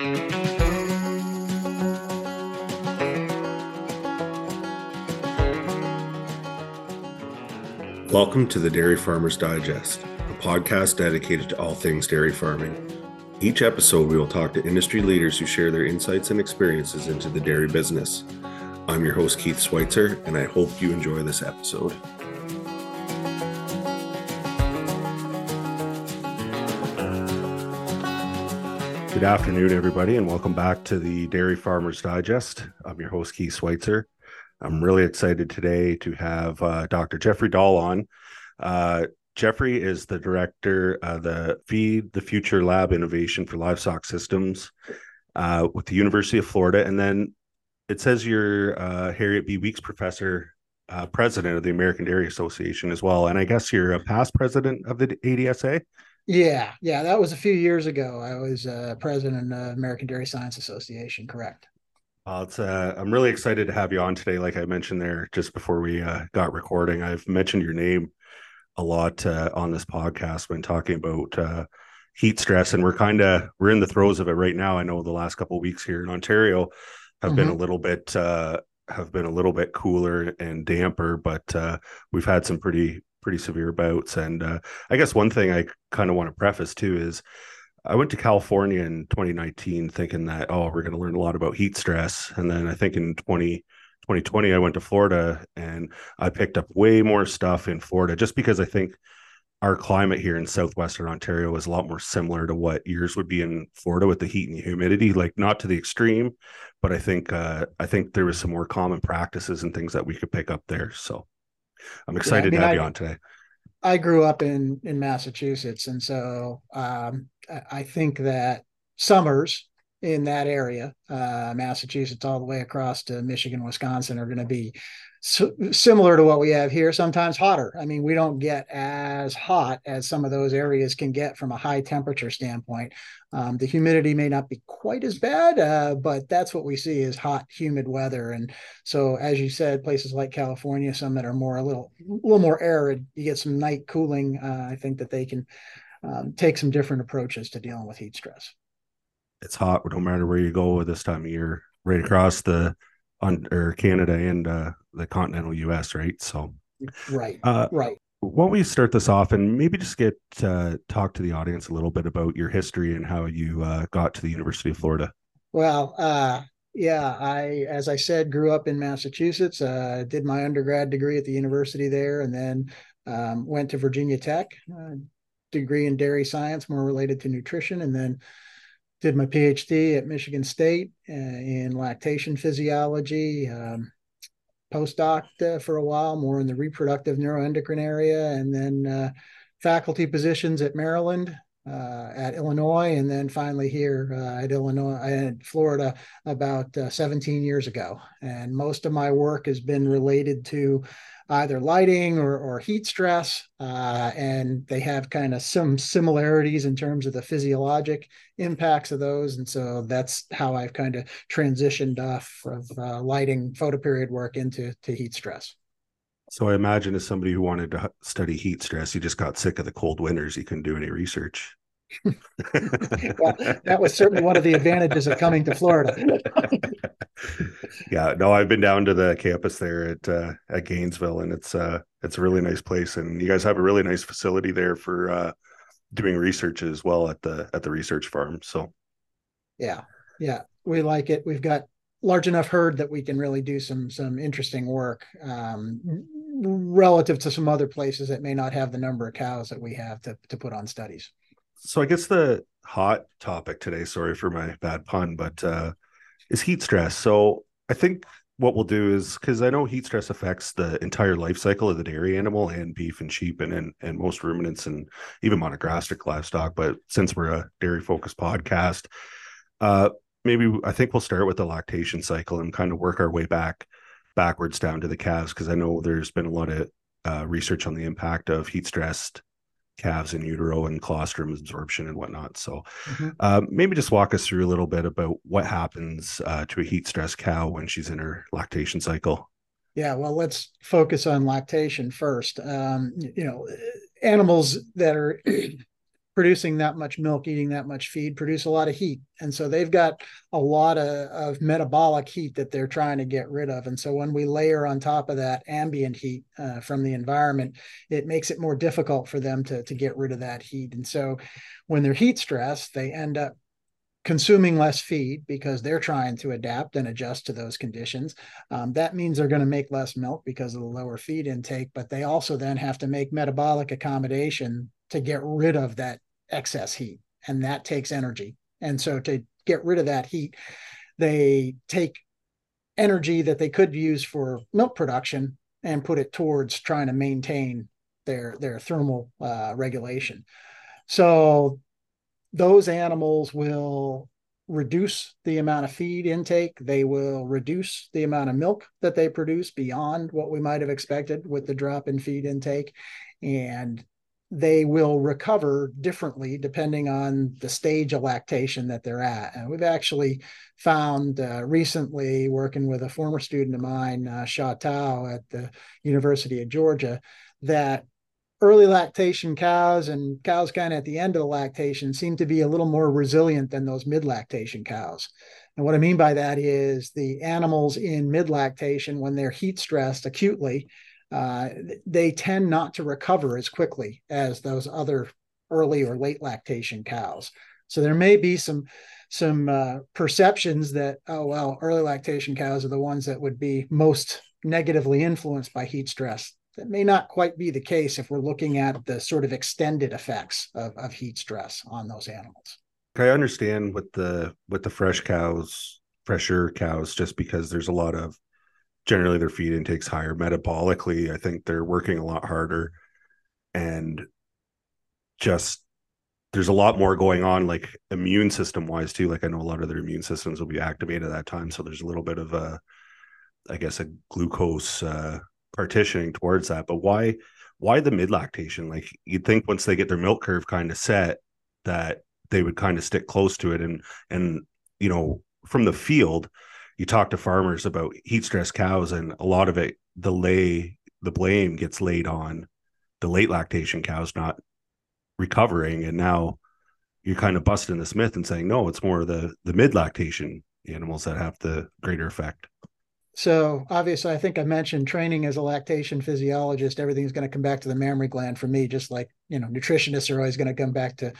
Welcome to the Dairy Farmers Digest, a podcast dedicated to all things dairy farming. Each episode, we will talk to industry leaders who share their insights and experiences into the dairy business. I'm your host, Keith Schweitzer, and I hope you enjoy this episode. Good afternoon, everybody, and welcome back to the Dairy Farmers Digest. I'm your host, Keith Schweitzer. I'm really excited today to have uh, Dr. Geoffrey Dahl on. Uh, Geoffrey is the director of the Feed the Future Lab Innovation for Livestock Systems uh, with the University of Florida. And then it says you're uh, Harriet B. Weeks Professor, uh, President of the American Dairy Association as well. And I guess you're a past president of the ADSA? Yeah, yeah, that was a few years ago. I was uh, president of American Dairy Science Association, correct. Uh, it's uh, I'm really excited to have you on today. Like I mentioned there just before we uh, got recording, I've mentioned your name a lot uh, on this podcast when talking about uh, heat stress, and we're kind of we're in the throes of it right now. I know the last couple weeks here in Ontario have mm-hmm. been a little bit uh, have been a little bit cooler and damper, but uh, we've had some pretty pretty severe bouts. And uh, I guess one thing I kind of want to preface too is I went to California in 2019 thinking that, oh, we're going to learn a lot about heat stress. And then I think in 20, 2020, I went to Florida and I picked up way more stuff in Florida just because I think our climate here in southwestern Ontario is a lot more similar to what yours would be in Florida with the heat and humidity, like not to the extreme, but I think uh, I think there was some more common practices and things that we could pick up there. So I'm excited yeah, I mean, to have I, you on today. I grew up in in Massachusetts, and so um, I think that summers in that area, uh, Massachusetts, all the way across to Michigan, Wisconsin, are going to be similar to what we have here. Sometimes hotter. I mean, we don't get as hot as some of those areas can get from a high temperature standpoint. Um, the humidity may not be quite as bad, uh, but that's what we see is hot, humid weather. And so, as you said, places like California, some that are more a little, a little more arid, you get some night cooling. Uh, I think that they can um, take some different approaches to dealing with heat stress. It's hot no matter where you go this time of year, right across the on or Canada and uh, the continental U.S. Right, so right, uh, right. Why don't we start this off and maybe just get uh, talk to the audience a little bit about your history and how you uh, got to the University of Florida? Well, uh, yeah, I, as I said, grew up in Massachusetts. Uh, did my undergrad degree at the university there, and then um, went to Virginia Tech, uh, degree in dairy science, more related to nutrition, and then did my PhD at Michigan State uh, in lactation physiology. Um, postdoc uh, for a while, more in the reproductive neuroendocrine area, and then uh, faculty positions at Maryland, uh, at Illinois, and then finally here uh, at Illinois and Florida about uh, 17 years ago. And most of my work has been related to either lighting or, or heat stress, uh, and they have kind of some similarities in terms of the physiologic impacts of those. And so that's how I've kind of transitioned off of uh, lighting photoperiod work into to heat stress. So I imagine as somebody who wanted to study heat stress, you just got sick of the cold winters. You couldn't do any research. Well, that was certainly one of the advantages of coming to Florida. yeah, no, I've been down to the campus there at uh, at Gainesville, and it's uh, it's a really nice place, and you guys have a really nice facility there for uh, doing research as well at the at the research farm. So, yeah, yeah, we like it. We've got large enough herd that we can really do some some interesting work um, relative to some other places that may not have the number of cows that we have to to put on studies so I guess the hot topic today, sorry for my bad pun, but uh, is heat stress. So I think what we'll do is because I know heat stress affects the entire life cycle of the dairy animal and beef and sheep and and, and most ruminants and even monogastric livestock. But since we're a dairy focused podcast, uh, maybe I think we'll start with the lactation cycle and kind of work our way back backwards down to the calves because I know there's been a lot of uh, research on the impact of heat stressed calves in utero and colostrum absorption and whatnot. So mm-hmm. uh, maybe just walk us through a little bit about what happens uh, to a heat stress cow when she's in her lactation cycle. Yeah, well, let's focus on lactation first. Um, you know, animals that are producing that much milk, eating that much feed, produce a lot of heat. And so they've got a lot of, of metabolic heat that they're trying to get rid of. And so when we layer on top of that ambient heat uh, from the environment, it makes it more difficult for them to, to get rid of that heat. And so when they're heat stressed, they end up consuming less feed because they're trying to adapt and adjust to those conditions. Um, that means they're going to make less milk because of the lower feed intake, but they also then have to make metabolic accommodation to get rid of that excess heat, and that takes energy. And so to get rid of that heat, they take energy that they could use for milk production and put it towards trying to maintain their their thermal uh, regulation. So those animals will reduce the amount of feed intake. They will reduce the amount of milk that they produce beyond what we might have expected with the drop in feed intake. And they will recover differently depending on the stage of lactation that they're at. And we've actually found uh, recently, working with a former student of mine, uh, Sha Tao at the University of Georgia, that early lactation cows and cows kind of at the end of the lactation seem to be a little more resilient than those mid lactation cows. And what I mean by that is the animals in mid lactation, when they're heat stressed acutely, uh, they tend not to recover as quickly as those other early or late lactation cows. So there may be some some uh, perceptions that oh well, early lactation cows are the ones that would be most negatively influenced by heat stress. That may not quite be the case if we're looking at the sort of extended effects of, of heat stress on those animals. I understand with the with the fresh cows, fresher cows, just because there's a lot of generally their feed intake's higher. Metabolically i think they're working a lot harder. And just there's a lot more going on like immune system wise too. Like i know a lot of their immune systems will be activated at that time. So there's a little bit of a i guess a glucose uh partitioning towards that. But why why the mid lactation like you'd think once they get their milk curve kind of set that they would kind of stick close to it. And and you know from the field you talk to farmers about heat stress cows and a lot of it the lay the blame gets laid on the late lactation cows not recovering. And now you're kind of busting this myth and saying no it's more the the mid lactation animals that have the greater effect. So obviously i think i mentioned training as a lactation physiologist everything's going to come back to the mammary gland for me just like you know nutritionists are always going to come back to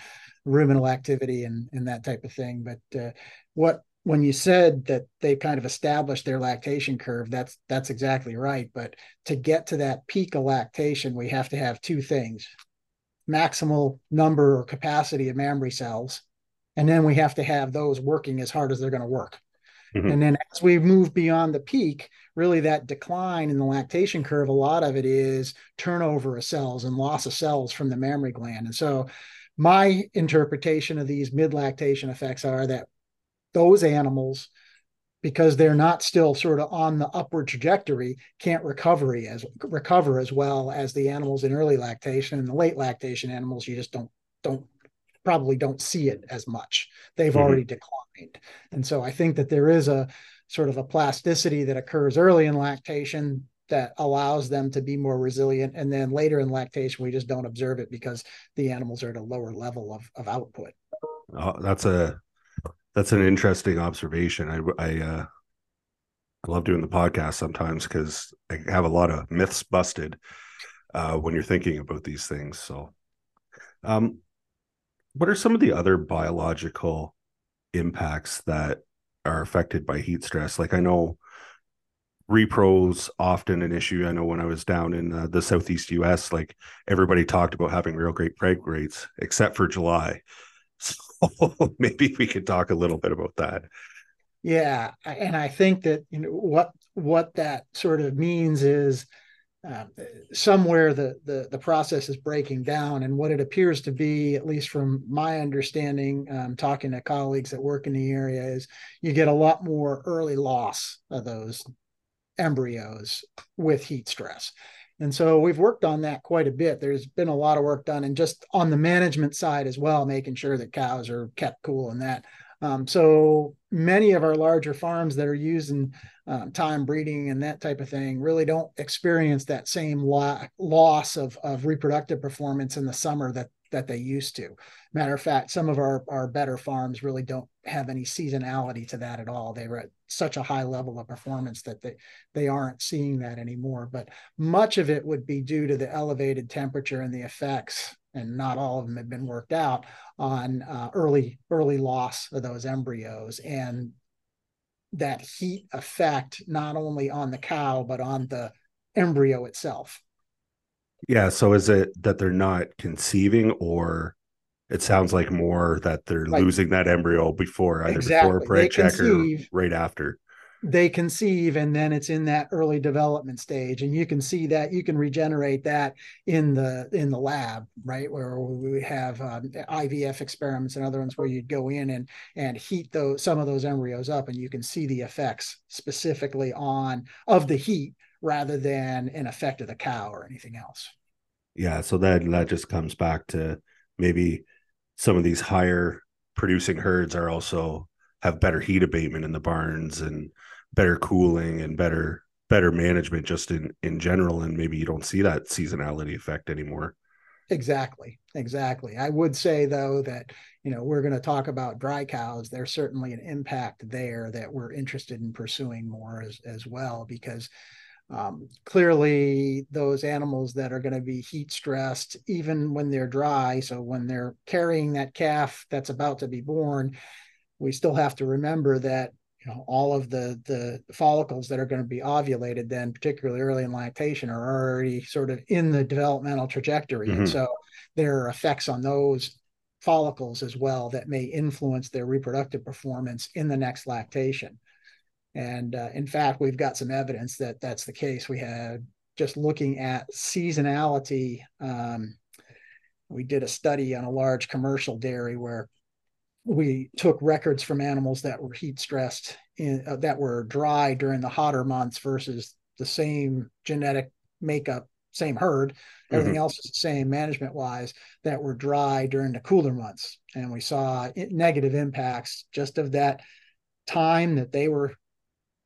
ruminal activity and and that type of thing. But uh, what when you said that they kind of established their lactation curve, that's that's exactly right. But to get to that peak of lactation, we have to have two things: maximal number or capacity of mammary cells, and then we have to have those working as hard as they're going to work. Mm-hmm. And then as we move beyond the peak, really that decline in the lactation curve, a lot of it is turnover of cells and loss of cells from the mammary gland. And so my interpretation of these mid lactation effects are that those animals because they're not still sort of on the upward trajectory can't recovery as recover as well as the animals in early lactation and the late lactation animals you just don't don't probably don't see it as much. They've mm-hmm. already declined. And so i think that there is a sort of a plasticity that occurs early in lactation that allows them to be more resilient. And then later in lactation we just don't observe it because the animals are at a lower level of, of output. Oh, that's a that's an interesting observation. I I uh, I love doing the podcast sometimes because I have a lot of myths busted uh, when you're thinking about these things. So, um, what are some of the other biological impacts that are affected by heat stress? Like I know repros often an issue. I know when I was down in uh, the southeast U.S., like everybody talked about having real great preg rates, except for July. So maybe we could talk a little bit about that. Yeah, and I think that you know what what that sort of means is uh, somewhere the, the the process is breaking down, and what it appears to be, at least from my understanding, um, talking to colleagues that work in the area, is you get a lot more early loss of those embryos with heat stress. And so we've worked on that quite a bit. There's been a lot of work done and just on the management side as well, making sure that cows are kept cool and that. Um, so many of our larger farms that are using um, time breeding and that type of thing really don't experience that same lo- loss of, of reproductive performance in the summer that that they used to. Matter of fact, some of our, our better farms really don't have any seasonality to that at all. They were at such a high level of performance that they, they aren't seeing that anymore. But much of it would be due to the elevated temperature and the effects, and not all of them have been worked out on uh, early early loss of those embryos and that heat effect not only on the cow but on the embryo itself. Yeah. So is it that they're not conceiving, or it sounds like more that they're right. losing that embryo before either exactly. before a preg check or right after? They conceive, and then it's in that early development stage, and you can see that you can regenerate that in the in the lab, right? Where we have um, IVF experiments and other ones where you'd go in and and heat those some of those embryos up, and you can see the effects specifically on of the heat rather than an effect of the cow or anything else. Yeah, so that that just comes back to maybe some of these higher producing herds are also have better heat abatement in the barns and better cooling and better better management just in in general and maybe you don't see that seasonality effect anymore. Exactly exactly. I would say though that you know we're going to talk about dry cows. There's certainly an impact there that we're interested in pursuing more as, as well because um, clearly, those animals that are going to be heat stressed, even when they're dry, so when they're carrying that calf that's about to be born, we still have to remember that you know all of the the follicles that are going to be ovulated then particularly early in lactation are already sort of in the developmental trajectory mm-hmm. and so there are effects on those follicles as well that may influence their reproductive performance in the next lactation and uh, in fact, we've got some evidence that that's the case. We had just looking at seasonality. Um, we did a study on a large commercial dairy where we took records from animals that were heat stressed in, uh, that were dry during the hotter months versus the same genetic makeup same herd everything mm-hmm. else is the same management wise that were dry during the cooler months and we saw negative impacts just of that time that they were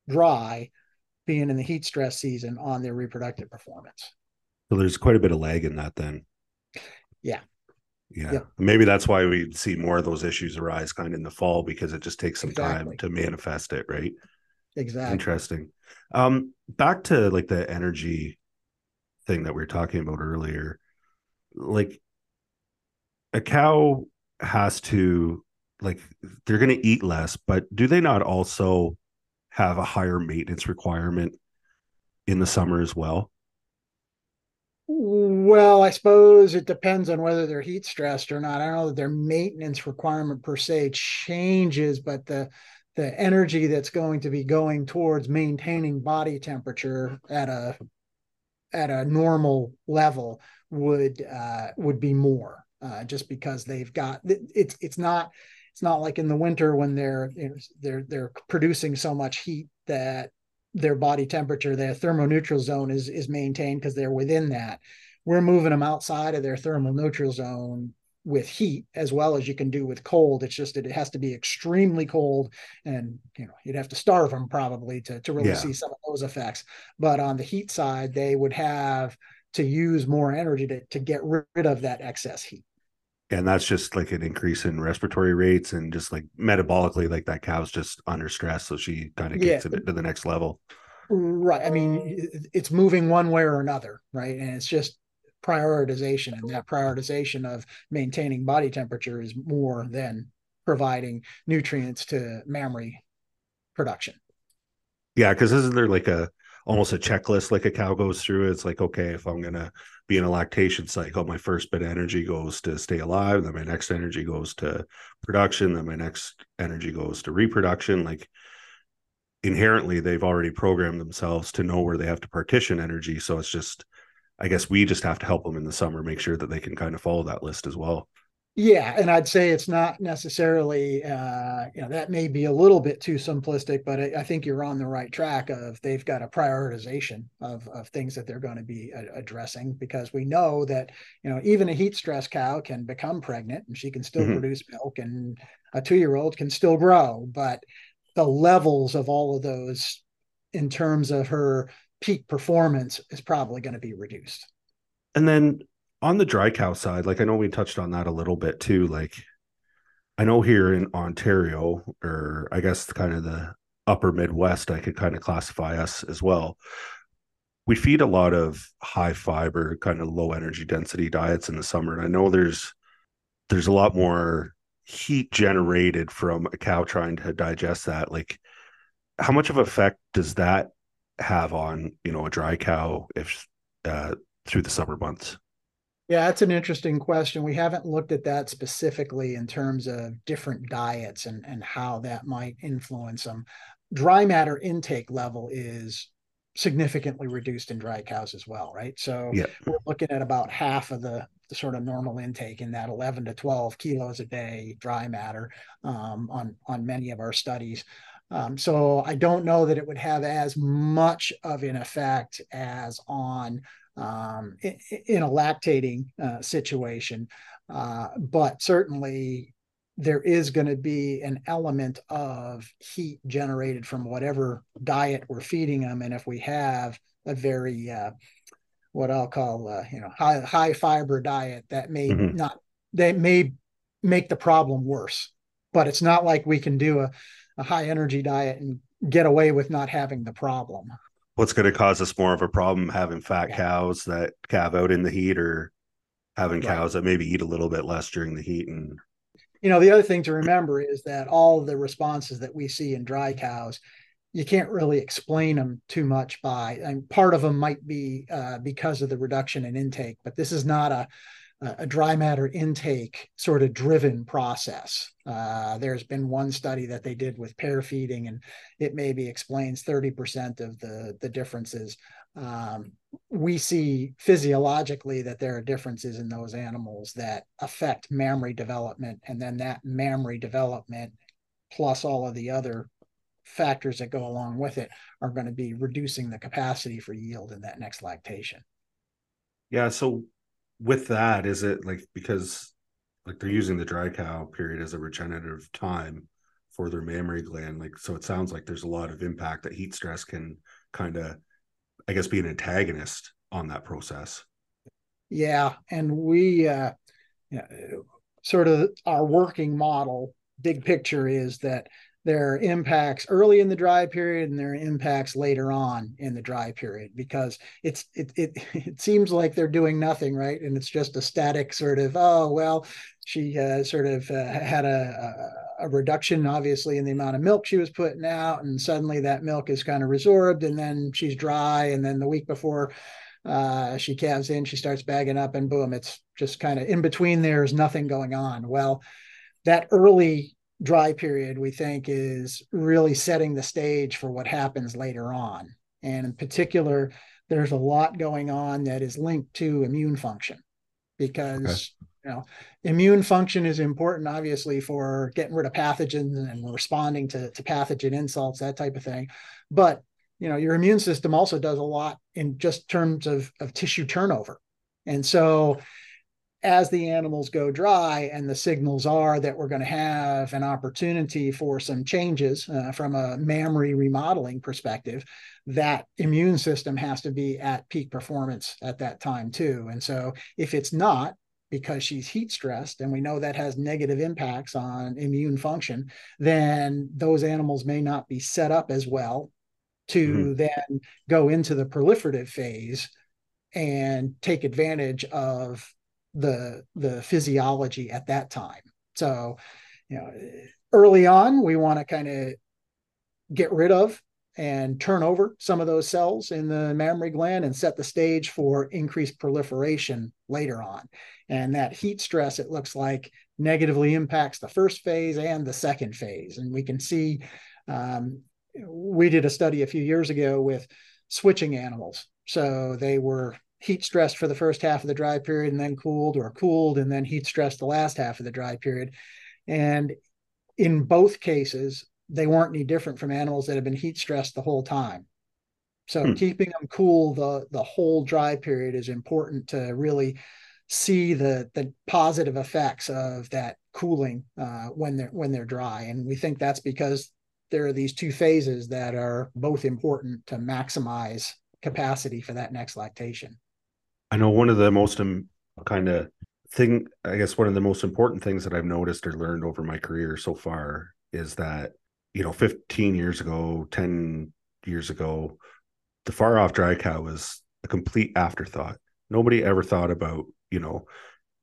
dry being in the heat stress season on their reproductive performance. So there's quite a bit of lag in that then. Yeah. Yeah. yeah. Maybe that's why we see more of those issues arise kind of in the fall because it just takes some exactly. time to manifest it, right? Exactly. Interesting. Um, back to like the energy thing that we were talking about earlier. Like a cow has to like they're going to eat less, but do they not also have a higher maintenance requirement in the summer as well? Well, I suppose it depends on whether they're heat stressed or not. I don't know that their maintenance requirement per se changes, but the the energy that's going to be going towards maintaining body temperature at a at a normal level would uh, would be more uh, just because they've got it's it's not it's not like in the winter when they're you know, they're they're producing so much heat that their body temperature, their thermoneutral zone is is maintained because they're within that. We're moving them outside of their thermoneutral zone with heat as well as you can do with cold. It's just that it has to be extremely cold, and you know you'd have to starve them probably to to really yeah. see some of those effects. But on the heat side, they would have to use more energy to to get rid of that excess heat and that's just like an increase in respiratory rates and just like metabolically like that cow's just under stress so she kind of gets yeah. it to the next level right i mean um it's moving one way or another right and it's just prioritization and that prioritization of maintaining body temperature is more than providing nutrients to mammary production yeah because isn't there like a almost a checklist like a cow goes through it's like okay if i'm gonna be in a lactation cycle, my first bit of energy goes to stay alive, then my next energy goes to production, then my next energy goes to reproduction. Like inherently, they've already programmed themselves to know where they have to partition energy. So it's just, I guess we just have to help them in the summer, make sure that they can kind of follow that list as well. Yeah, and I'd say it's not necessarily, uh, you know, that may be a little bit too simplistic, but I, I, think you're on the right track of they've got a prioritization of, of things that they're going to be a- addressing because we know that, you know, even a heat stress cow can become pregnant and she can still mm-hmm. produce milk and a two year old can still grow, but the levels of all of those in terms of her peak performance is probably going to be reduced. And then on the dry cow side, like I know we touched on that a little bit too. Like I know here in Ontario, or I guess kind of the upper Midwest, I could kind of classify us as well. We feed a lot of high fiber, kind of low energy density diets in the summer. And I know there's there's a lot more heat generated from a cow trying to digest that. Like how much of effect does that have on, you know, a dry cow if uh through the summer months? Yeah, that's an interesting question. We haven't looked at that specifically in terms of different diets and, and how that might influence them. Dry matter intake level is significantly reduced in dry cows as well, right? So yeah. we're looking at about half of the, the sort of normal intake in that 11 to 12 kilos a day dry matter um, on on many of our studies. Um, so I don't know that it would have as much of an effect as on um, in, in, a lactating uh, situation. Uh, but certainly there is going to be an element of heat generated from whatever diet we're feeding them. And if we have a very, uh, what I'll call, uh, you know, high, high fiber diet, that may mm-hmm. not, that may make the problem worse. But it's not like we can do a, a high energy diet and get away with not having the problem what's going to cause us more of a problem having fat cows that calve out in the heat or having right. cows that maybe eat a little bit less during the heat and you know the other thing to remember is that all the responses that we see in dry cows you can't really explain them too much by and part of them might be uh, because of the reduction in intake but this is not a a dry matter intake sort of driven process. Uh, there's been one study that they did with pair feeding, and it maybe explains 30% of the, the differences. Um, we see physiologically that there are differences in those animals that affect mammary development, and then that mammary development, plus all of the other factors that go along with it, are going to be reducing the capacity for yield in that next lactation. Yeah. So with that, is it like because like they're using the dry cow period as a regenerative time for their mammary gland? Like, so it sounds like there's a lot of impact that heat stress can kind of, I guess, be an antagonist on that process. Yeah, and we, uh, you know, sort of our working model, big picture is that there are impacts early in the dry period and their impacts later on in the dry period because it's it it, it seems like they're doing nothing right? And it's just a static sort of oh well she uh, sort of uh, had a, a, a reduction obviously in the amount of milk she was putting out and suddenly that milk is kind of resorbed and then she's dry and then the week before uh, she calves in she starts bagging up and boom it's just kind of in between there's nothing going on. Well that early dry period we think is really setting the stage for what happens later on. And in particular there's a lot going on that is linked to immune function because okay. you know immune function is important obviously for getting rid of pathogens and responding to, to pathogen insults that type of thing. But you know your immune system also does a lot in just terms of, of tissue turnover. And so as the animals go dry and the signals are that we're going to have an opportunity for some changes uh, from a mammary remodeling perspective that immune system has to be at peak performance at that time too and so if it's not because she's heat stressed and we know that has negative impacts on immune function then those animals may not be set up as well to mm-hmm. then go into the proliferative phase and take advantage of the the physiology at that time. So, you know, early on, we want to kind of get rid of and turn over some of those cells in the mammary gland and set the stage for increased proliferation later on. And that heat stress, it looks like, negatively impacts the first phase and the second phase. And we can see um, we did a study a few years ago with switching animals. So they were heat stressed for the first half of the dry period and then cooled, or cooled and then heat stressed the last half of the dry period. And in both cases, they weren't any different from animals that have been heat stressed the whole time. So hmm. keeping them cool the the whole dry period is important to really see the the positive effects of that cooling uh, when they're when they're dry. And we think that's because there are these two phases that are both important to maximize capacity for that next lactation. I know one of the most um, kind of thing i guess one of the most important things that i've noticed or learned over my career so far is that you know 15 years ago 10 years ago the far off dry cow was a complete afterthought. Nobody ever thought about you know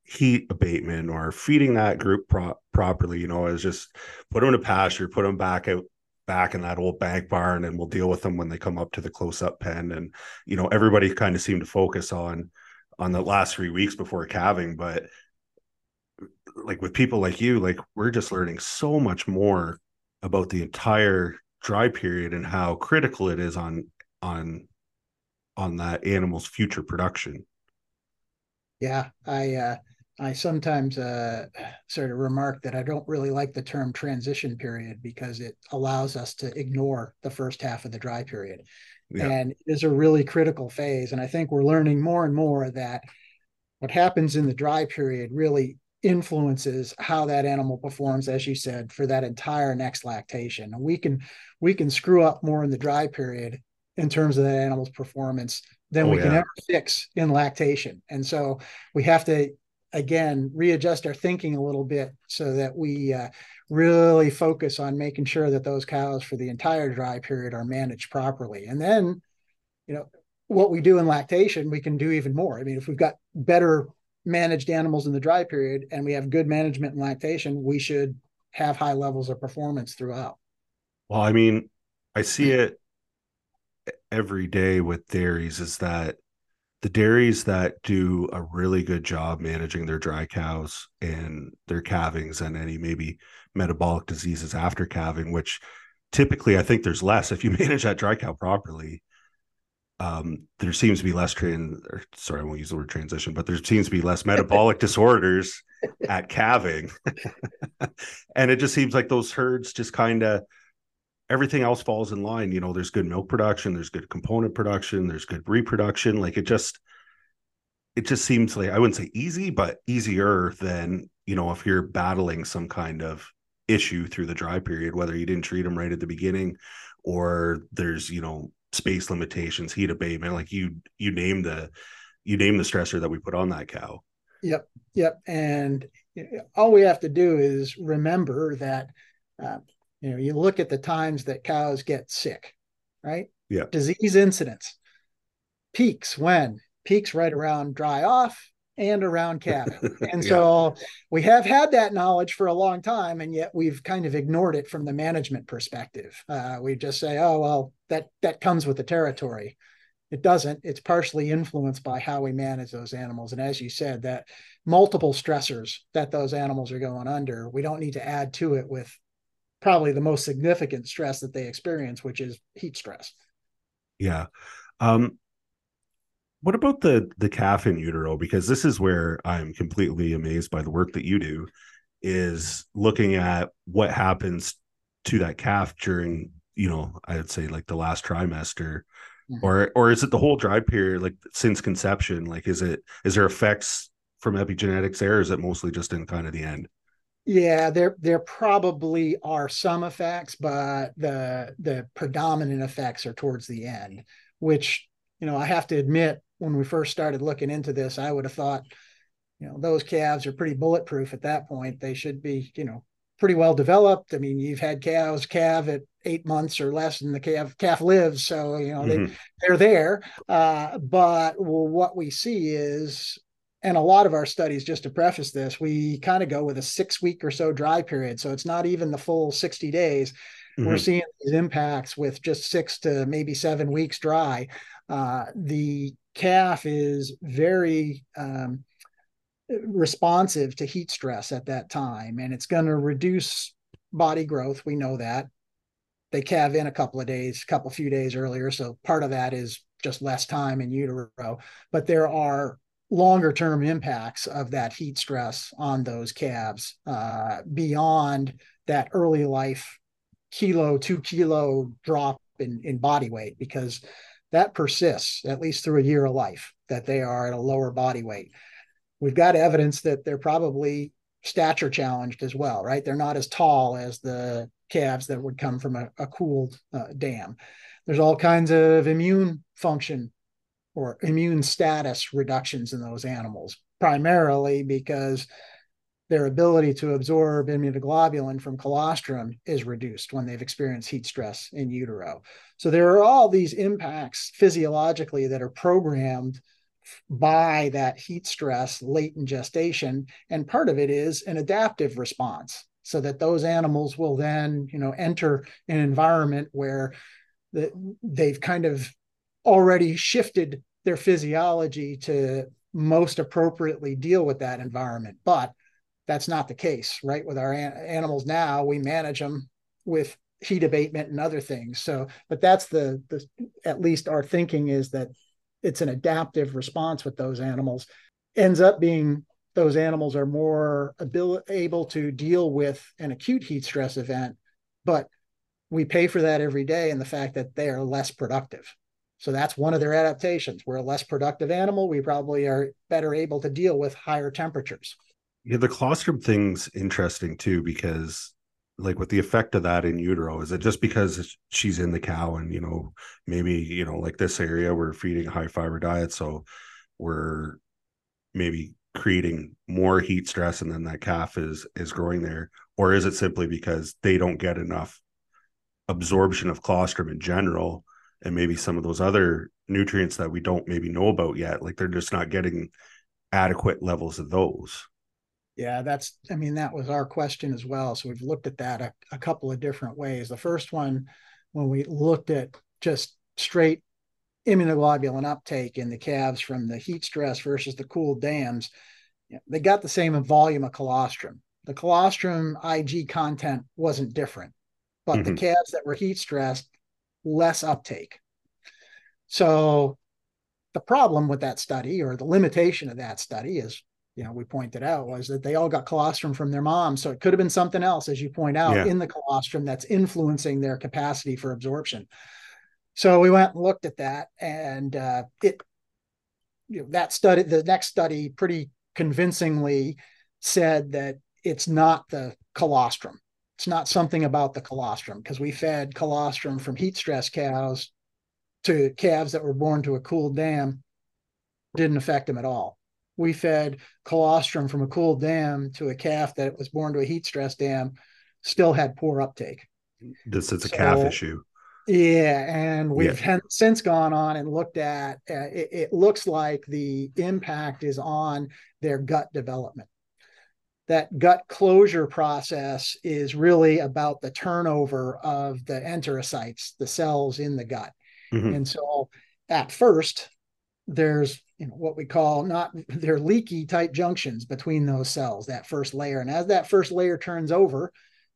heat abatement or feeding that group pro- properly you know as just put them to pasture put them back out back in that old bank barn and we'll deal with them when they come up to the close up pen and you know everybody kind of seemed to focus on on the last three weeks before calving but like with people like you like we're just learning so much more about the entire dry period and how critical it is on on on that animal's future production yeah i uh I sometimes uh, sort of remark that I don't really like the term transition period because it allows us to ignore the first half of the dry period. Yeah. And it is a really critical phase. And I think we're learning more and more that what happens in the dry period really influences how that animal performs as you said for that entire next lactation and we can we can screw up more in the dry period in terms of that animal's performance than oh, we yeah. can ever fix in lactation and so we have to again readjust our thinking a little bit so that we uh, really focus on making sure that those cows for the entire dry period are managed properly. And then you know what we do in lactation we can do even more. I mean if we've got better managed animals in the dry period and we have good management in lactation we should have high levels of performance throughout. Well i mean i see it every day with dairies is that the dairies that do a really good job managing their dry cows and their calvings and any maybe metabolic diseases after calving, which typically I think there's less if you manage that dry cow properly. Um, there seems to be less train or sorry, I won't use the word transition, but there seems to be less metabolic disorders at calving. and it just seems like those herds just kind of everything else falls in line. You know, there's good milk production, there's good component production, there's good reproduction. Like it just, it just seems like I wouldn't say easy, but easier than you know if you're battling some kind of issue through the dry period, whether you didn't treat them right at the beginning, or there's you know space limitations, heat abatement. Like you, you name the, you name the stressor that we put on that cow. Yep, yep. And all we have to do is remember that uh, you know, you look at the times that cows get sick, right? Yeah. Disease incidence peaks when? Peaks right around dry off and around calving. And yeah. so we have had that knowledge for a long time, and yet we've kind of ignored it from the management perspective. Uh, we just say, oh, well, that that comes with the territory. It doesn't. It's partially influenced by how we manage those animals. And as you said, that multiple stressors that those animals are going under, we don't need to add to it with probably the most significant stress that they experience, which is heat stress. Yeah. Um, what about the the calf in utero? Because this is where I'm completely amazed by the work that you do, is looking at what happens to that calf during, you know, I'd say like the last trimester, mm-hmm. or or is it the whole dry period, like since conception? Like, is it is there effects from epigenetics there? Is it mostly just in kind of the end? Yeah, there there probably are some effects, but the the predominant effects are towards the end, which you know I have to admit when we first started looking into this, I would have thought, you know, those calves are pretty bulletproof at that point. They should be, you know, pretty well developed. I mean, you've had cows calve at eight months or less, and the calf calf lives, so you know mm-hmm. they they're there. Uh, but well, what we see is and a lot of our studies, just to preface this, we kind of go with a six week or so dry period. So it's not even the full 60 days. Mm-hmm. We're seeing these impacts with just six to maybe seven weeks dry. Uh, the calf is very um, responsive to heat stress at that time, and it's going to reduce body growth. We know that. They calve in a couple of days, a couple few days earlier. So part of that is just less time in utero. But there are longer term impacts of that heat stress on those calves uh, beyond that early life kilo, two kilo drop in, in body weight, because that persists at least through a year of life that they are at a lower body weight. We've got evidence that they're probably stature challenged as well, right? They're not as tall as the calves that would come from a, a cooled uh, dam. There's all kinds of immune function or immune status reductions in those animals. primarily because their ability to absorb immunoglobulin from colostrum is reduced when they've experienced heat stress in utero. So there are all these impacts physiologically that are programmed by that heat stress late in gestation. And part of it is an adaptive response so that those animals will then, you know, enter an environment where the, they've kind of already shifted their physiology to most appropriately deal with that environment. But that's not the case, right? With our an- animals now, we manage them with heat abatement and other things. So, but that's the the at least our thinking is that it's an adaptive response with those animals. Ends up being those animals are more able, able to deal with an acute heat stress event, but we pay for that every day and the fact that they are less productive. So that's one of their adaptations. We're a less productive animal. We probably are better able to deal with higher temperatures. Yeah, the colostrum thing's interesting too because like with the effect of that in utero is it just because she's in the cow and you know maybe you know like this area we're feeding a high fiber diet so we're maybe creating more heat stress and then that calf is is growing there or is it simply because they don't get enough absorption of colostrum in general and maybe some of those other nutrients that we don't maybe know about yet like they're just not getting adequate levels of those. Yeah that's i mean that was our question as well. So we've looked at that a, a couple of different ways. The first one when we looked at just straight immunoglobulin uptake in the calves from the heat stress versus the cool dams they got the same volume of colostrum. The colostrum ig content wasn't different but mm-hmm. the calves that were heat stressed less uptake. So the problem with that study or the limitation of that study is you know we pointed out was that they all got colostrum from their mom so it could have been something else as you point out yeah. in the colostrum that's influencing their capacity for absorption so we went and looked at that and uh, it you know, that study the next study pretty convincingly said that it's not the colostrum it's not something about the colostrum because we fed colostrum from heat stress cows to calves that were born to a cooled dam, didn't affect them at all. We fed colostrum from a cooled dam to a calf that was born to a heat stress dam, still had poor uptake. This is a so, calf issue. Yeah, and we've yeah. since gone on and looked at. Uh, it, it looks like the impact is on their gut development that gut closure process is really about the turnover of the enterocytes, the cells in the gut. Mm-hmm. And so at first, there's you know what we call not they're leaky tight junctions between those cells, that first layer. And as that first layer turns over,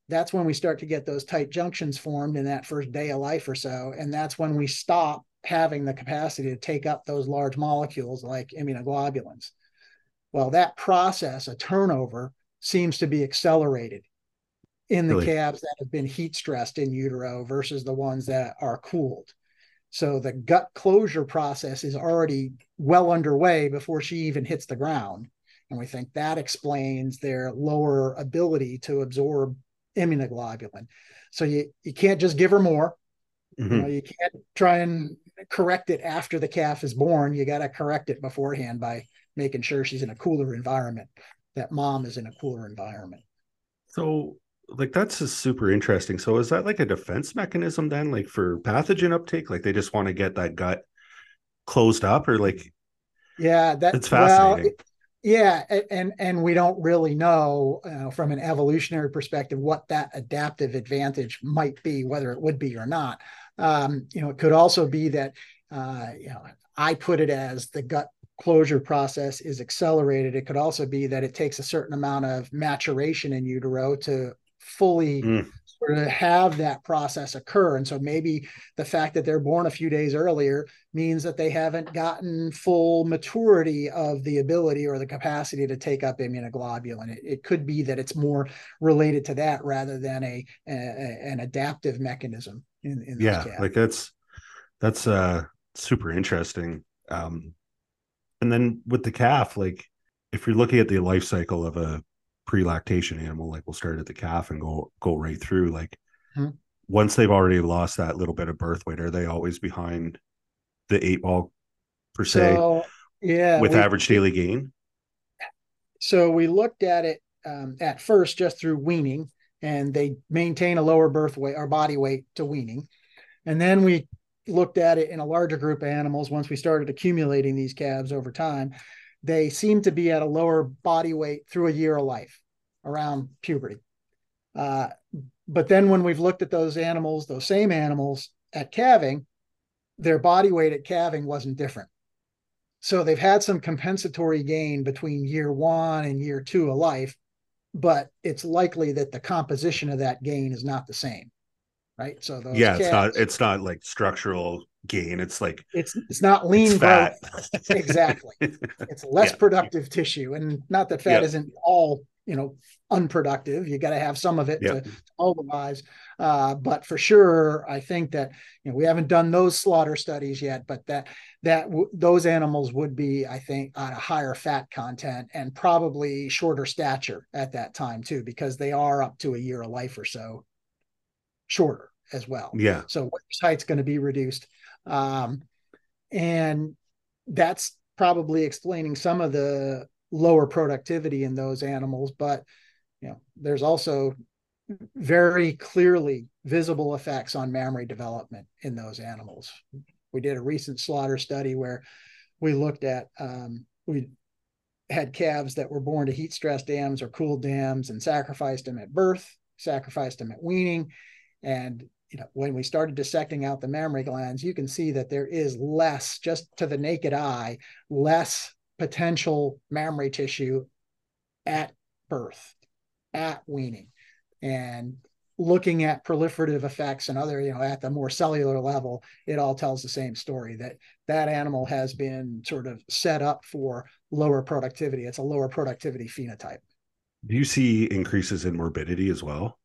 that's when we start to get those tight junctions formed in that first day of life or so. And that's when we stop having the capacity to take up those large molecules like immunoglobulins. Well, that process, a turnover, seems to be accelerated in the really? calves that have been heat stressed in utero versus the ones that are cooled. So the gut closure process is already well underway before she even hits the ground. And we think that explains their lower ability to absorb immunoglobulin. So you, you can't just give her more. Mm-hmm. You, know, you can't try and correct it after the calf is born. You got to correct it beforehand by making sure she's in a cooler environment that mom is in a cooler environment. So like that's just super interesting. So is that like a defense mechanism then, like for pathogen uptake? Like they just want to get that gut closed up, or like yeah, that, that's fascinating. Well, yeah, and and we don't really know uh, from an evolutionary perspective what that adaptive advantage might be, whether it would be or not. Um, you know, it could also be that uh, you know I put it as the gut closure process is accelerated. It could also be that it takes a certain amount of maturation in utero to fully mm. sort of have that process occur. And so maybe the fact that they're born a few days earlier means that they haven't gotten full maturity of the ability or the capacity to take up immunoglobulin. It, it could be that it's more related to that rather than a, a an adaptive mechanism. In, in yeah, like that's that's uh super interesting. Um, and then with the calf, like if you're looking at the life cycle of a pre-lactation animal, like we'll start at the calf and go go right through. Like hmm. once they've already lost that little bit of birth weight, are they always behind the eight ball per se? So, yeah, with we, average daily gain. so we looked at it um, at first just through weaning, and they maintain a lower birth weight or body weight to weaning. And then we looked at it in a larger group of animals once we started accumulating these calves over time. They seem to be at a lower body weight through a year of life around puberty. Uh, but then when we've looked at those animals, those same animals at calving, their body weight at calving wasn't different. So they've had some compensatory gain between year one and year two of life, but it's likely that the composition of that gain is not the same. Right. So yeah, it's not it's not like structural gain. It's like it's it's not lean it's fat. exactly. It's less yeah. productive tissue. And not that fat isn't all you know unproductive you got to have some of it to, to mobilize uh, but for sure i think that you know we haven't done those slaughter studies yet but that that w- those animals would be i think on a higher fat content and probably shorter stature at that time too because they are up to a year of life or so shorter as well. Yeah. So height's going to be reduced. Um, and that's probably explaining some of the lower productivity in those animals but you know there's also very clearly visible effects on mammary development in those animals. We did a recent slaughter study where we looked at um, we had calves that were born to heat stress dams or cool dams and sacrificed them at birth sacrificed them at weaning and you know when we started dissecting out the mammary glands you can see that there is less just to the naked eye less potential mammary tissue at birth, at weaning, and looking at proliferative effects and other, you know, at the more cellular level, it all tells the same story that that animal has been sort of set up for lower productivity. It's a lower productivity phenotype. Do you see increases in morbidity as well?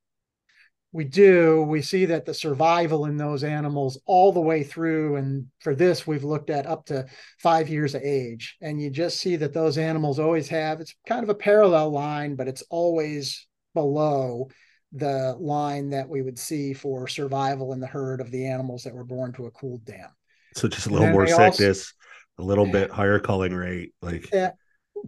We do, we see that the survival in those animals all the way through, and for this, we've looked at up to five years of age. And you just see that those animals always have it's kind of a parallel line, but it's always below the line that we would see for survival in the herd of the animals that were born to a cooled dam. So just a little more sickness, also, a little bit higher culling rate. Like yeah,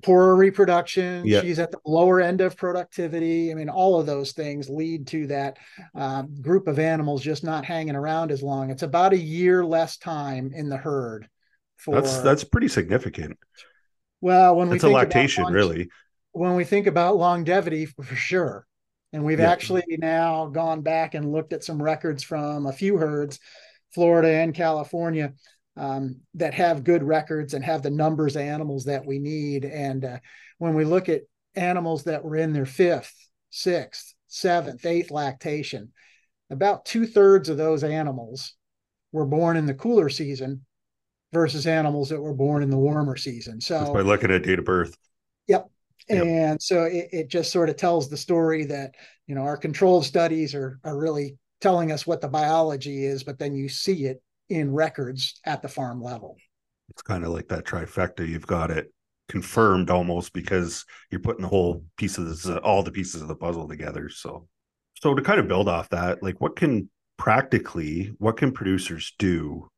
poorer reproduction. Yep. She's at the lower end of productivity. I mean, all of those things lead to that um, group of animals just not hanging around as long. It's about a year less time in the herd. For that's that's pretty significant. Well, when it's we a lactation, long, really. When we think about longevity, for sure, and we've actually now gone back and looked at some records from a few herds, Florida and California, um, that have good records and have the numbers of animals that we need. And uh, when we look at animals that were in their fifth, sixth, seventh, eighth lactation, about two thirds of those animals were born in the cooler season versus animals that were born in the warmer season. So Just by looking at date of birth. Yep. Yep. And so it, it, just sort of tells the story that, you know, our controlled studies are, are really telling us what the biology is, but then you see it in records at the farm level. It's kind of like that trifecta. You've got it confirmed almost because you're putting the whole pieces, all the pieces of the puzzle together. So, so to kind of build off that, like what can practically, what can producers do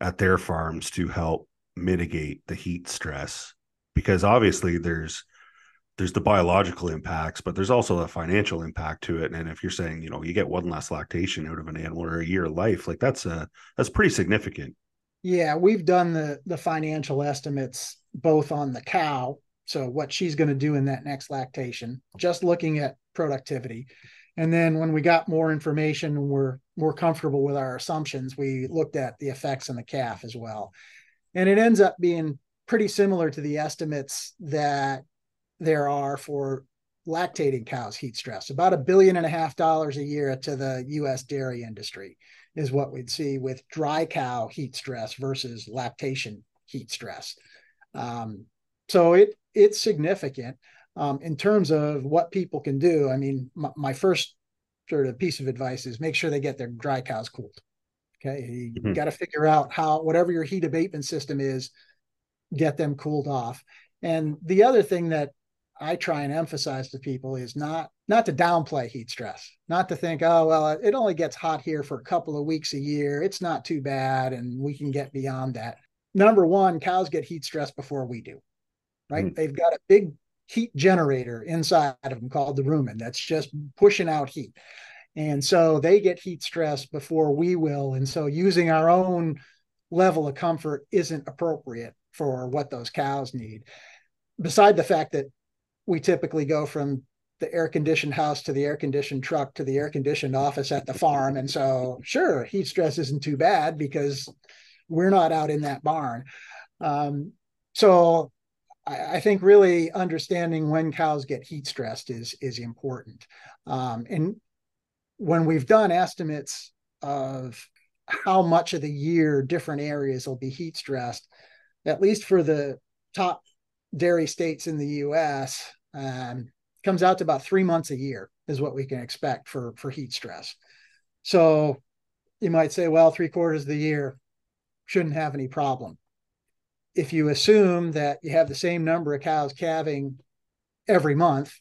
at their farms to help mitigate the heat stress? Because obviously there's there's the biological impacts, but there's also a financial impact to it. And if you're saying, you know, you get one less lactation out of an animal or a year of life, like that's a that's pretty significant. Yeah, we've done the the financial estimates both on the cow, so what she's going to do in that next lactation, just looking at productivity. And then when we got more information and we're more comfortable with our assumptions, we looked at the effects on the calf as well. And it ends up being pretty similar to the estimates that there are for lactating cows heat stress. About a billion and a half dollars a year to the US dairy industry is what we'd see with dry cow heat stress versus lactation heat stress. Um, so it it's significant um, in terms of what people can do. I mean my, my, first sort of piece of advice is make sure they get their dry cows cooled. Okay you mm-hmm. got to figure out how whatever your heat abatement system is get them cooled off. And the other thing that I try and emphasize to people is not not to downplay heat stress, not to think, oh well, it only gets hot here for a couple of weeks a year. It's not too bad, and we can get beyond that. Number one, cows get heat stress before we do, right? Mm. They've got a big heat generator inside of them called the rumen that's just pushing out heat. And so they get heat stress before we will. And so using our own level of comfort isn't appropriate for what those cows need. Beside the fact that we typically go from the air conditioned house to the air conditioned truck to the air conditioned office at the farm. And so, sure, heat stress isn't too bad because we're not out in that barn. Um, so, I, I, think really understanding when cows get heat stressed is is important. Um, and when we've done estimates of how much of the year different areas will be heat stressed, at least for the top dairy states in the U.S. Um, comes out to about three months a year is what we can expect for for heat stress. So you might say, well, three quarters of the year shouldn't have any problem. If you assume that you have the same number of cows calving every month,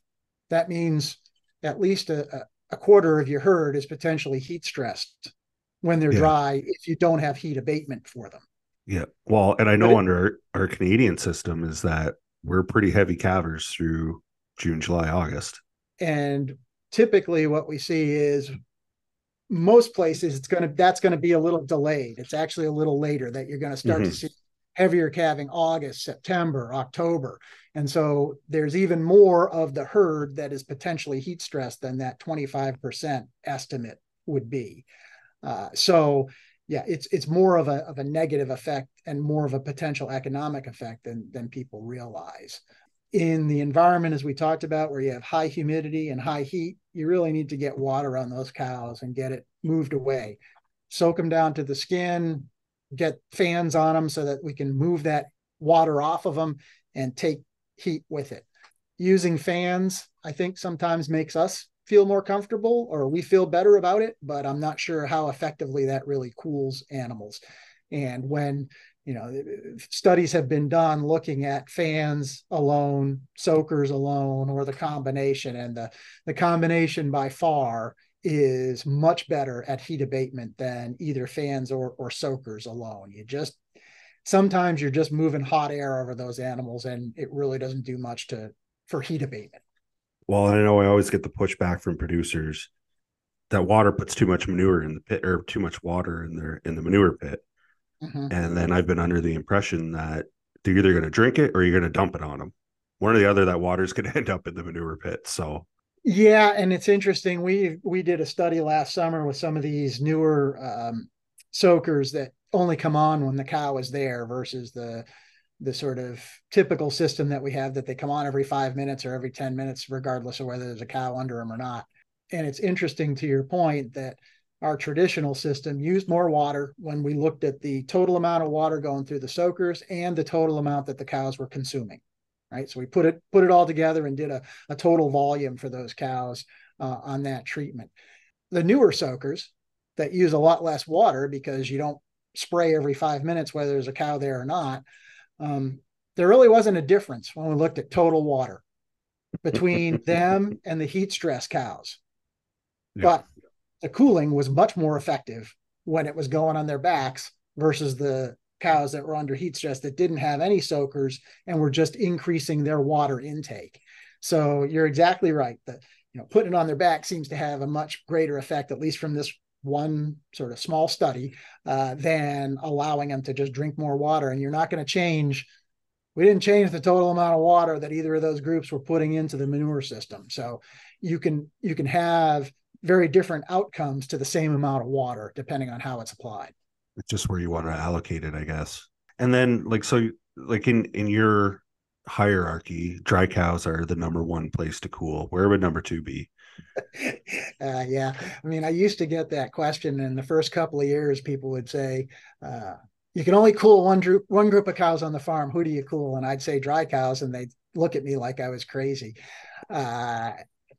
that means at least a, a quarter of your herd is potentially heat stressed when they're yeah. dry if you don't have heat abatement for them. Yeah. Well, and I know it, under our, our Canadian system is that we're pretty heavy calvers through June, July, August. And typically what we see is most places it's going to that's going to be a little delayed. It's actually a little later that you're going to start mm-hmm. to see heavier calving August, September, October. And so there's even more of the herd that is potentially heat stressed than that 25% estimate would be. Uh, so yeah, it's it's more of a of a negative effect and more of a potential economic effect than than people realize. In the environment as we talked about where you have high humidity and high heat you really need to get water on those cows and get it moved away. Soak them down to the skin get fans on them so that we can move that water off of them and take heat with it. Using fans i think sometimes makes us feel more comfortable or we feel better about it but i'm not sure how effectively that really cools animals. And when you know studies have been done looking at fans alone soakers alone or the combination and the the combination by far is much better at heat abatement than either fans or or soakers alone. You just sometimes you're just moving hot air over those animals and it really doesn't do much to for heat abatement well i know i always get the pushback from producers that water puts too much manure in the pit or too much water in their in the manure pit Mm-hmm. And then I've been under the impression that they're either going to drink it or you're going to dump it on them. One or the other, that water's going to end up in the manure pit. So, yeah, and it's interesting. We we did a study last summer with some of these newer um, soakers that only come on when the cow is there versus the the sort of typical system that we have that they come on every five minutes or every 10 minutes, regardless of whether there's a cow under them or not. And it's interesting to your point that our traditional system used more water when we looked at the total amount of water going through the soakers and the total amount that the cows were consuming right so we put it put it all together and did a, a total volume for those cows uh, on that treatment the newer soakers that use a lot less water because you don't spray every five minutes whether there's a cow there or not um, there really wasn't a difference when we looked at total water between them and the heat stress cows yeah. but the cooling was much more effective when it was going on their backs versus the cows that were under heat stress that didn't have any soakers and were just increasing their water intake. So you're exactly right. That you know, putting it on their back seems to have a much greater effect, at least from this one sort of small study, uh, than allowing them to just drink more water. And you're not going to change. We didn't change the total amount of water that either of those groups were putting into the manure system. So you can you can have very different outcomes to the same amount of water depending on how it's applied it's just where you want to allocate it i guess and then like so like in in your hierarchy dry cows are the number one place to cool where would number two be uh, yeah. I mean i used to get that question in the first couple of years people would say uh, you can only cool one group one group of cows on the farm. Who do you cool? And i'd say dry cows and they'd look at me like i was crazy. Uh,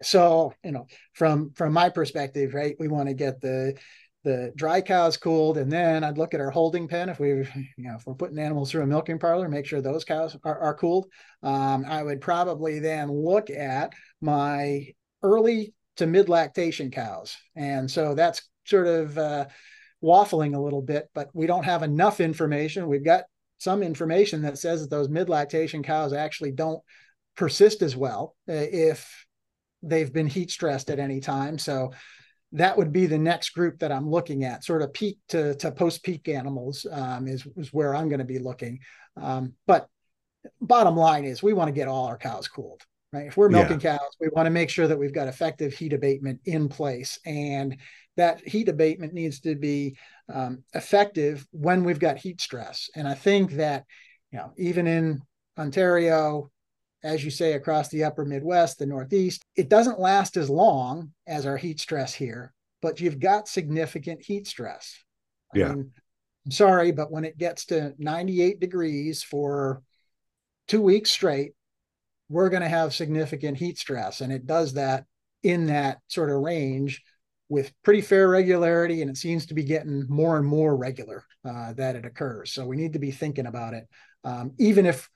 so you know from from my perspective right we want to get the the dry cows cooled and then i'd look at our holding pen. If we you know if we're putting animals through a milking parlor make sure those cows are, are cooled. Um, i would probably then look at my early to mid lactation cows and so that's sort of uh, waffling a little bit but we don't have enough information we've got some information that says that those mid lactation cows actually don't persist as well uh, if they've been heat stressed at any time. So that would be the next group that I'm looking at, sort of peak to, to post peak animals um, is, is where I'm going to be looking. Um, but bottom line is we want to get all our cows cooled, right? If we're milking yeah. cows, we want to make sure that we've got effective heat abatement in place. And that heat abatement needs to be um, effective when we've got heat stress. And I think that, you know, even in Ontario, as you say, across the upper Midwest, the Northeast, it doesn't last as long as our heat stress here, but you've got significant heat stress. I yeah. Mean, I'm sorry, but when it gets to 98 degrees for two weeks straight, we're going to have significant heat stress. And it does that in that sort of range with pretty fair regularity. And it seems to be getting more and more regular uh, that it occurs. So we need to be thinking about it, um, even if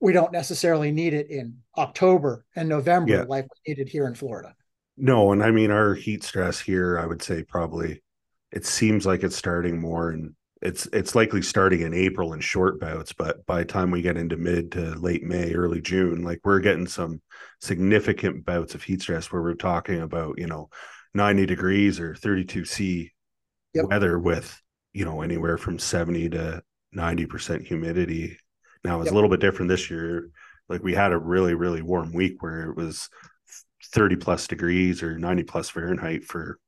we don't necessarily need it in October and November yeah. like we needed here in Florida. No, and I mean our heat stress here, I would say probably it seems like it's starting more and it's it's likely starting in April in short bouts, but by the time we get into mid to late May, early June, like we're getting some significant bouts of heat stress where we're talking about, you know, 90 degrees or 32 C yep. weather with, you know, anywhere from 70 to 90% humidity now it's yep. a little bit different this year. Like we had a really, really warm week where it was 30 plus degrees or 90 plus Fahrenheit for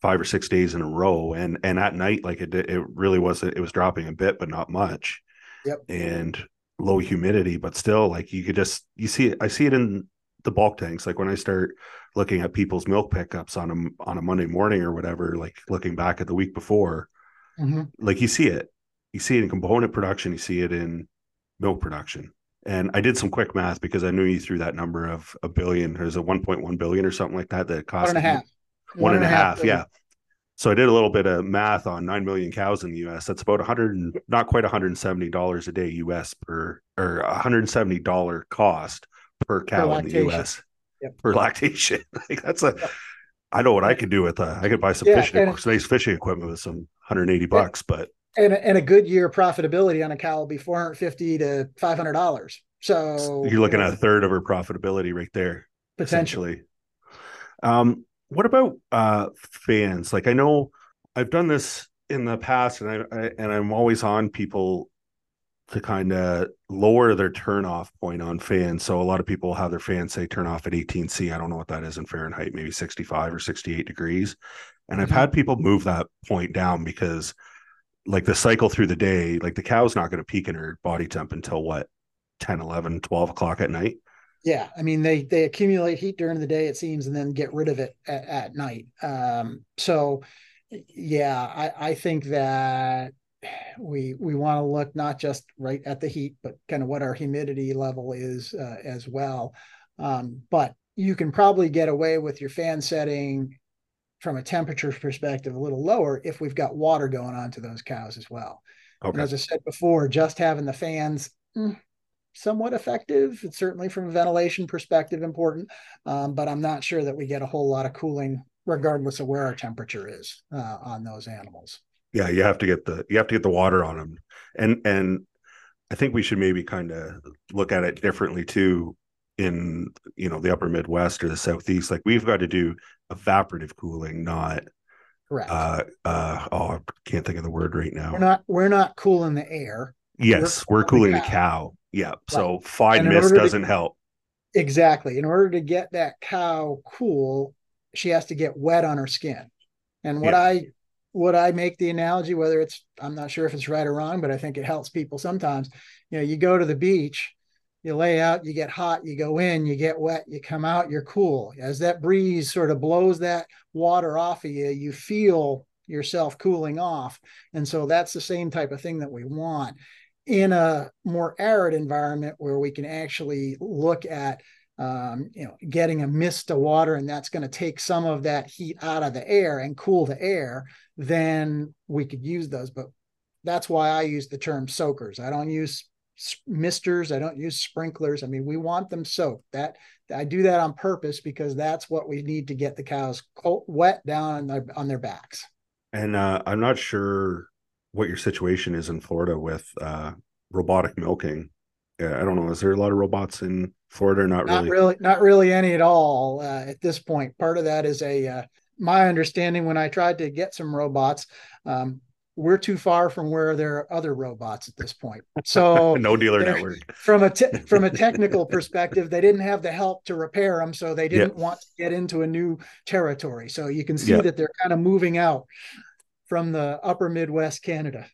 five or six days in a row. And and at night, like it it really wasn't it was dropping a bit, but not much. Yep. And low humidity, but still like you could just you see it, I see it in the bulk tanks. Like when I start looking at people's milk pickups on a on a Monday morning or whatever, like looking back at the week before, mm-hmm. like you see it. You see it in component production, you see it in milk production. And I did some quick math because I knew you threw that number of a billion, There's a 1.1 billion or something like that that cost one and a half. One, one and, and a half, half yeah. So I did a little bit of math on 9 million cows in the US. That's about 100 and not quite 170 dollars a day US per or 170 dollar cost per cow in the US yep. per lactation. like that's a yep. I know what I could do with uh, I could buy some yeah, fishing nice fishing equipment with some 180 bucks, but and a, and a good year profitability on a cow will be 450 to 500 dollars so you're looking at a third of her profitability right there potentially um what about uh fans like i know i've done this in the past and i, I and i'm always on people to kind of lower their turn off point on fans. So a lot of people have their fans say turn off at 18C. I don't know what that is in Fahrenheit, maybe 65 or 68 degrees. And mm-hmm. I've had people move that point down because like the cycle through the day, like the cow's not going to peak in her body temp until what 10, 11, 12 o'clock at night. Yeah. I mean, they, they accumulate heat during the day, it seems, and then get rid of it at, at night. Um, so yeah, I, I think that we, we want to look not just right at the heat, but kind of what our humidity level is uh, as well. Um, but you can probably get away with your fan setting from a temperature perspective a little lower if we've got water going on to those cows as well. Okay. And as I said before, just having the fans mm, somewhat effective. It's certainly from a ventilation perspective important, um, but I'm not sure that we get a whole lot of cooling regardless of where our temperature is uh, on those animals. Yeah, you have to get the you have to get the water on them, and and I think we should maybe kind of look at it differently too in you know the upper midwest or the southeast like we've got to do evaporative cooling not correct uh uh oh i can't think of the word right now we're not we're not cooling the air yes we're, we're cooling the cow, the cow. Yeah right. so fine mist doesn't to, help exactly in order to get that cow cool she has to get wet on her skin and what yeah. i what i make the analogy whether it's i'm not sure if it's right or wrong but i think it helps people sometimes you know you go to the beach you lay out, you get hot, you go in, you get wet, you come out, you're cool. As that breeze sort of blows that water off of you, you feel yourself cooling off. And so that's the same type of thing that we want in a more arid environment where we can actually look at um, you know getting a mist of water and that's going to take some of that heat out of the air and cool the air then we could use those but that's why i use the term soakers i don't use misters. I don't use sprinklers. I mean, we want them soaked. That I do that on purpose because that's what we need to get the cows cold, wet down on their, on their backs. And uh, I'm not sure what your situation is in Florida with uh, robotic milking. I don't know. Is there a lot of robots in Florida, not, not really. really, not really any at all uh, at this point. Part of that is a uh, my understanding when I tried to get some robots. Um, we're too far from where there are other robots at this point. So no dealer network. From a te- from a technical perspective, they didn't have the help to repair them, so they didn't want to get into a new territory. So you can see that they're kind of moving out from the upper Midwest Canada.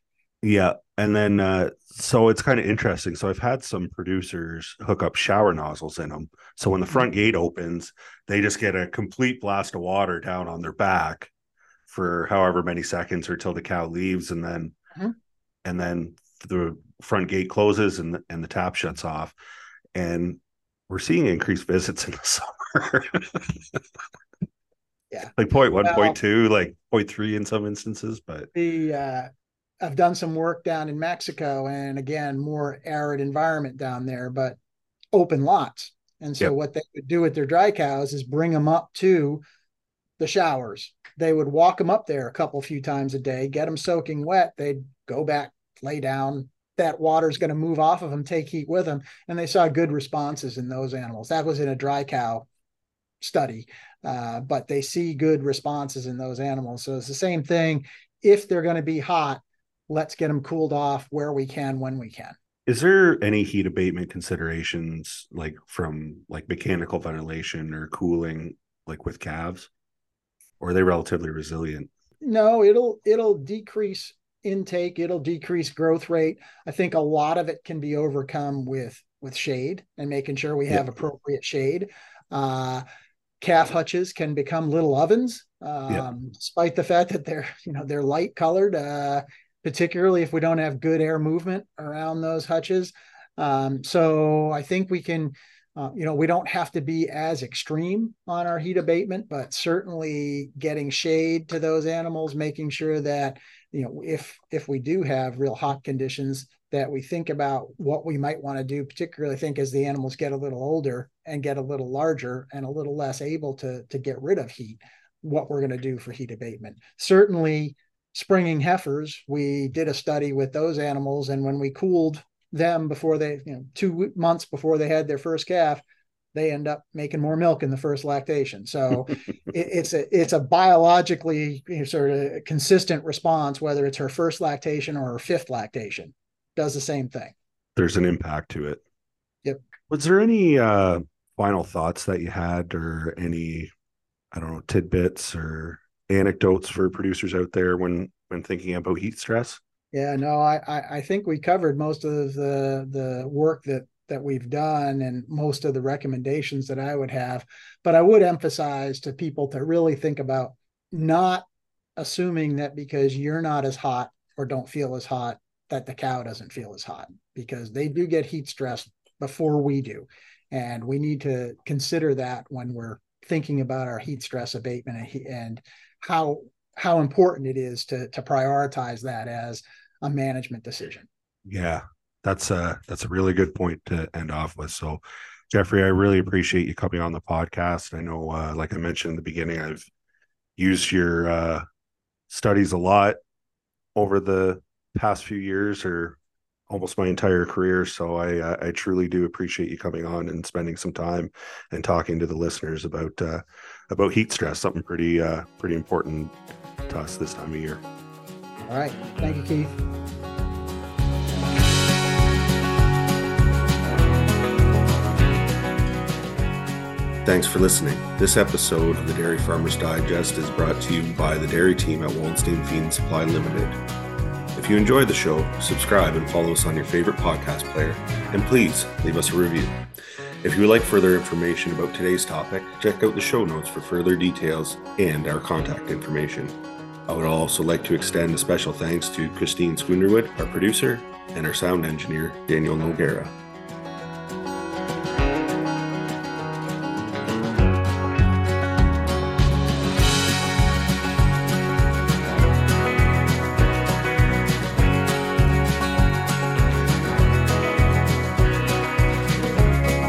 Yeah. And then, uh, so it's kind of interesting. So I've had some producers hook up shower nozzles in them. So when the front mm-hmm. gate opens, they just get a complete blast of water down on their back for however many seconds or till the cow leaves. And then, mm-hmm. and then the front gate closes and, the, and the tap shuts off. And we're seeing increased visits in the summer. Yeah. Like point one, well, point two, like point three in some instances, but the, uh, I've done some work down in Mexico and again, more arid environment down there, but open lots. And so yep. what they would do with their dry cows is bring them up to the showers. They would walk them up there a couple few times a day, get them soaking wet. They'd go back, lay down. That water's going to move off of them, take heat with them. And they saw good responses in those animals. That was in a dry cow study, uh, but they see good responses in those animals. So it's the same thing. If they're going to be hot, let's get them cooled off where we can when we can. Is there any heat abatement considerations like from like mechanical ventilation or cooling like with calves? Or are they relatively resilient? No it'll it'll decrease intake it'll decrease growth rate. I think a lot of it can be overcome with with shade and making sure we have appropriate shade. Uh calf hutches can become little ovens um, despite the fact that they're you know they're light colored uh, particularly if we don't have good air movement around those hutches. Um, so I think we can, uh, you know, we don't have to be as extreme on our heat abatement, but certainly getting shade to those animals, making sure that, you know, if if we do have real hot conditions, that we think about what we might want to do, particularly I think as the animals get a little older and get a little larger and a little less able to to get rid of heat, what we're going to do for heat abatement. Certainly springing heifers, we did a study with those animals, and when we cooled them before they, you know, two months before they had their first calf, they end up making more milk in the first lactation. So it, it's a it's a biologically sort of consistent response, whether it's her first lactation or her fifth lactation, does the same thing. There's an impact to it. Yep. Was there any uh, final thoughts that you had, or any I don't know tidbits or anecdotes for producers out there when when thinking about heat stress? Yeah, no, I I think we covered most of the the work that that we've done and most of the recommendations that I would have. But I would emphasize to people to really think about not assuming that because you're not as hot or don't feel as hot that the cow doesn't feel as hot because they do get heat stress before we do. And we need to consider that when we're thinking about our heat stress abatement and how how important it is to to prioritize that as a management decision. Yeah, that's a that's a really good point to end off with. So, Geoffrey, I really appreciate you coming on the podcast. I know, uh, like I mentioned in the beginning, I've used your uh, studies a lot over the past few years, or almost my entire career. So I I truly do appreciate you coming on and spending some time and talking to the listeners about uh, about heat stress, something pretty uh, pretty important to us this time of year. All right, thank you, Keith. Thanks for listening. This episode of the Dairy Farmers Digest is brought to you by the dairy team at Wallenstein Feed and Supply Limited. If you enjoyed the show, subscribe and follow us on your favorite podcast player, and please leave us a review. If you would like further information about today's topic, check out the show notes for further details and our contact information. I would also like to extend a special thanks to Christine Schoonerwood, our producer, and our sound engineer, Daniel Noguera.